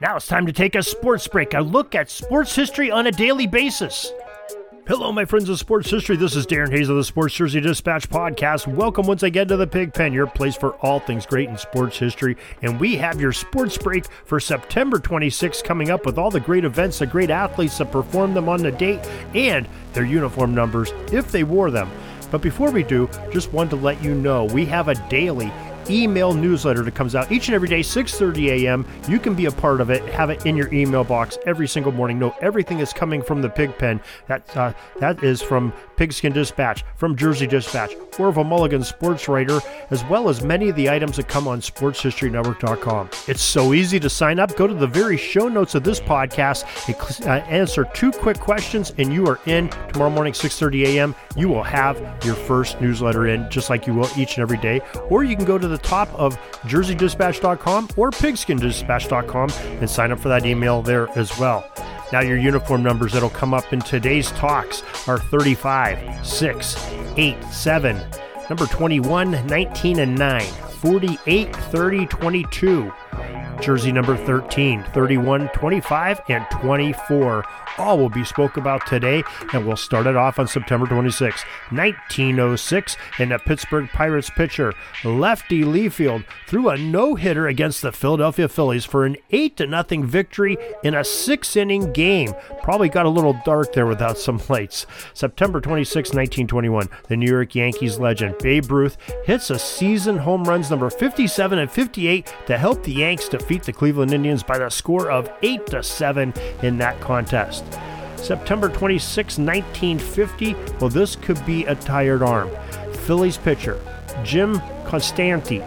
Now it's time to take a sports break, a look at sports history on a daily basis. Hello, my friends of sports history. This is Darin Hayes of the Sports Jersey Dispatch podcast. Welcome once again to the Pig Pen, your place for all things great in sports history. And we have your sports break for September 26th coming up with all the great events, the great athletes that performed them on the date, and their uniform numbers if they wore them. But before we do, just wanted to let you know we have a daily email newsletter that comes out each and every day 6.30 a.m you can be a part of it have it in your email box every single morning. Know everything is coming from the pig pen. That uh, that is from pigskin dispatch from jersey dispatch. Orville mulligan sports writer as well as many of the items that come on sportshistorynetwork.com it's so easy to sign up. Go to the very show notes of this podcast uh, answer two quick questions and you are in. Tomorrow morning 6.30 a.m you will have your first newsletter in just like you will each and every day. Or you can go to the top of jerseydispatch.com or pigskindispatch.com and sign up for that email there as well. Now, your uniform numbers that'll come up in today's talks are 35, 6, 8, 7, number 21, 19, and 9, 48, 30, 22, jersey number 13, 31, 25, and 24 all will be spoke about today, and we'll start it off on September 26, 1906, and the Pittsburgh Pirates pitcher Lefty Leifield threw a no-hitter against the Philadelphia Phillies for an 8 to nothing victory in a six-inning game. Probably got a little dark there without some lights. September 26, 1921, the New York Yankees legend Babe Ruth hits a season home runs number 57 and 58 to help the Yanks defeat the Cleveland Indians by the score of 8 to 7 in that contest. September 26, 1950. Well, this could be a tired arm. Phillies pitcher Jim Konstanty,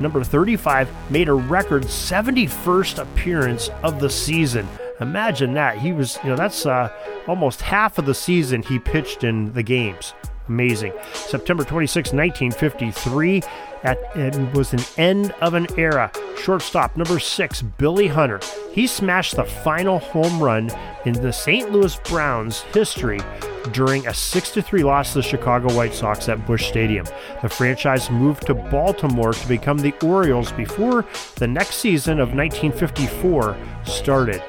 number 35, made a record 71st appearance of the season. Imagine that. He was, you know, that's uh, almost half of the season he pitched in the games. Amazing. September 26, 1953, at, it was an end of an era. Shortstop number six, Billy Hunter. He smashed the final home run in the St. Louis Browns history during a 6 3 loss to the Chicago White Sox at Busch Stadium. The franchise moved to Baltimore to become the Orioles before the next season of 1954 started.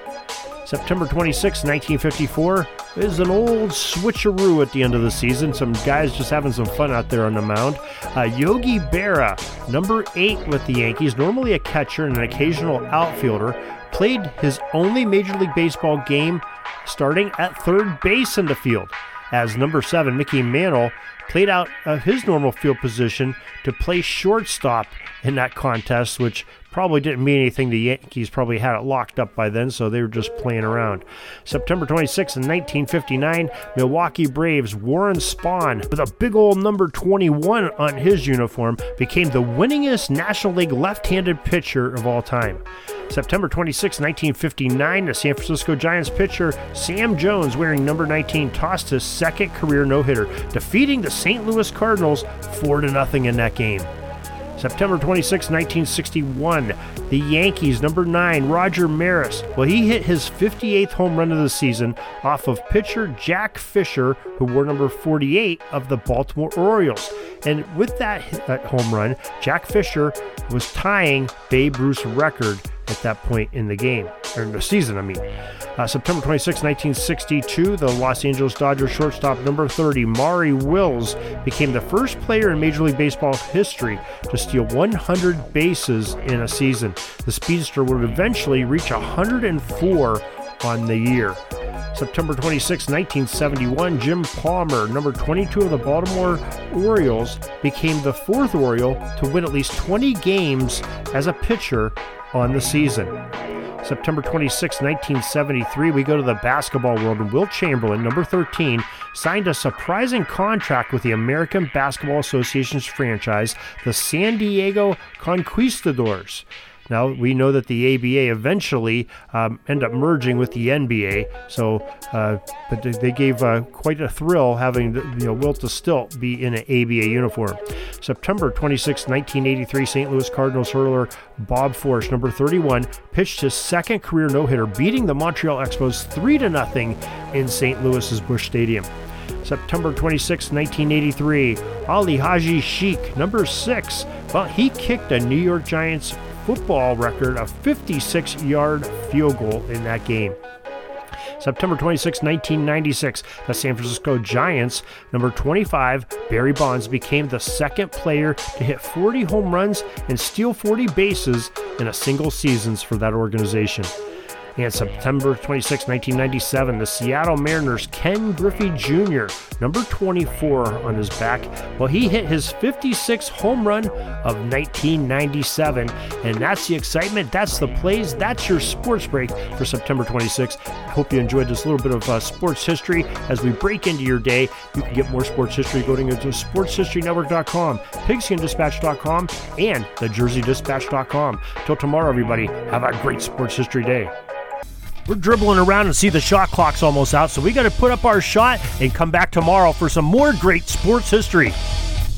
September 26, 1954 is an old switcheroo at the end of the season. Some guys just having some fun out there on the mound. Uh, Yogi Berra, number eight with the Yankees, normally a catcher and an occasional outfielder, played his only Major League Baseball game starting at third base in the field. As number seven, Mickey Mantle, played out of his normal field position to play shortstop in that contest, which probably didn't mean anything. The Yankees probably had it locked up by then, so they were just playing around. September 26, 1959, Milwaukee Braves Warren Spahn, with a big old number 21 on his uniform, became the winningest National League left handed pitcher of all time. September 26, 1959, the San Francisco Giants pitcher Sam Jones, wearing number 19, tossed his second career no hitter, defeating the St. Louis Cardinals 4 0 in that game. September 26, 1961, the Yankees, number 9, Roger Maris. Well, he hit his 58th home run of the season off of pitcher Jack Fisher, who wore number 48 of the Baltimore Orioles. And with that, that home run, Jack Fisher was tying Babe Ruth's record at that point in the game, or in the season, I mean. Uh, September 26, 1962, the Los Angeles Dodgers shortstop number 30, Maury Wills, became the first player in Major League Baseball history to steal 100 bases in a season. The speedster would eventually reach 104 on the year. September 26, 1971, Jim Palmer, number 22 of the Baltimore Orioles, became the fourth Oriole to win at least 20 games as a pitcher on the season. September 26, 1973, we go to the basketball world, and Wilt Chamberlain, number 13, signed a surprising contract with the American Basketball Association's franchise, the San Diego Conquistadors. Now we know that the ABA eventually um, end up merging with the NBA. So, uh, but they gave uh, quite a thrill having you know Wilt the Stilt be in an ABA uniform. September 26, 1983, St. Louis Cardinals hurler Bob Forsch, number 31, pitched his second career no-hitter, beating the Montreal Expos three to nothing in St. Louis's Busch Stadium. September 26, 1983, Ali Haji Sheikh, number six. Well, he kicked a New York Giants football record, a 56 yard field goal in that game. September 26, 1996, the San Francisco Giants, number 25, Barry Bonds, became the second player to hit 40 home runs and steal 40 bases in a single season for that organization. And September 26, 1997, the Seattle Mariners' Ken Griffey Jr., number 24 on his back, well, he hit his 56th home run of 1997. And that's the excitement, that's the plays, that's your sports break for September 26th. I hope you enjoyed this little bit of uh, sports history as we break into your day. You can get more sports history going into sportshistorynetwork.com, pigskindispatch.com, and thejerseydispatch.com. Till tomorrow, everybody, have a great sports history day. We're dribbling around and see the shot clock's almost out, so we got to put up our shot and come back tomorrow for some more great sports history.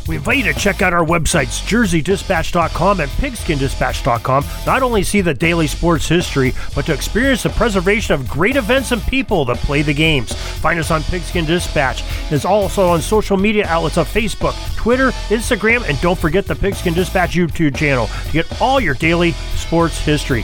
We invite you to check out our websites, jerseydispatch.com and pigskindispatch.com. Not only see the daily sports history, but to experience the preservation of great events and people that play the games. Find us on Pigskin Dispatch. It's also on social media outlets of Facebook, Twitter, Instagram, and don't forget the Pigskin Dispatch YouTube channel to get all your daily sports history.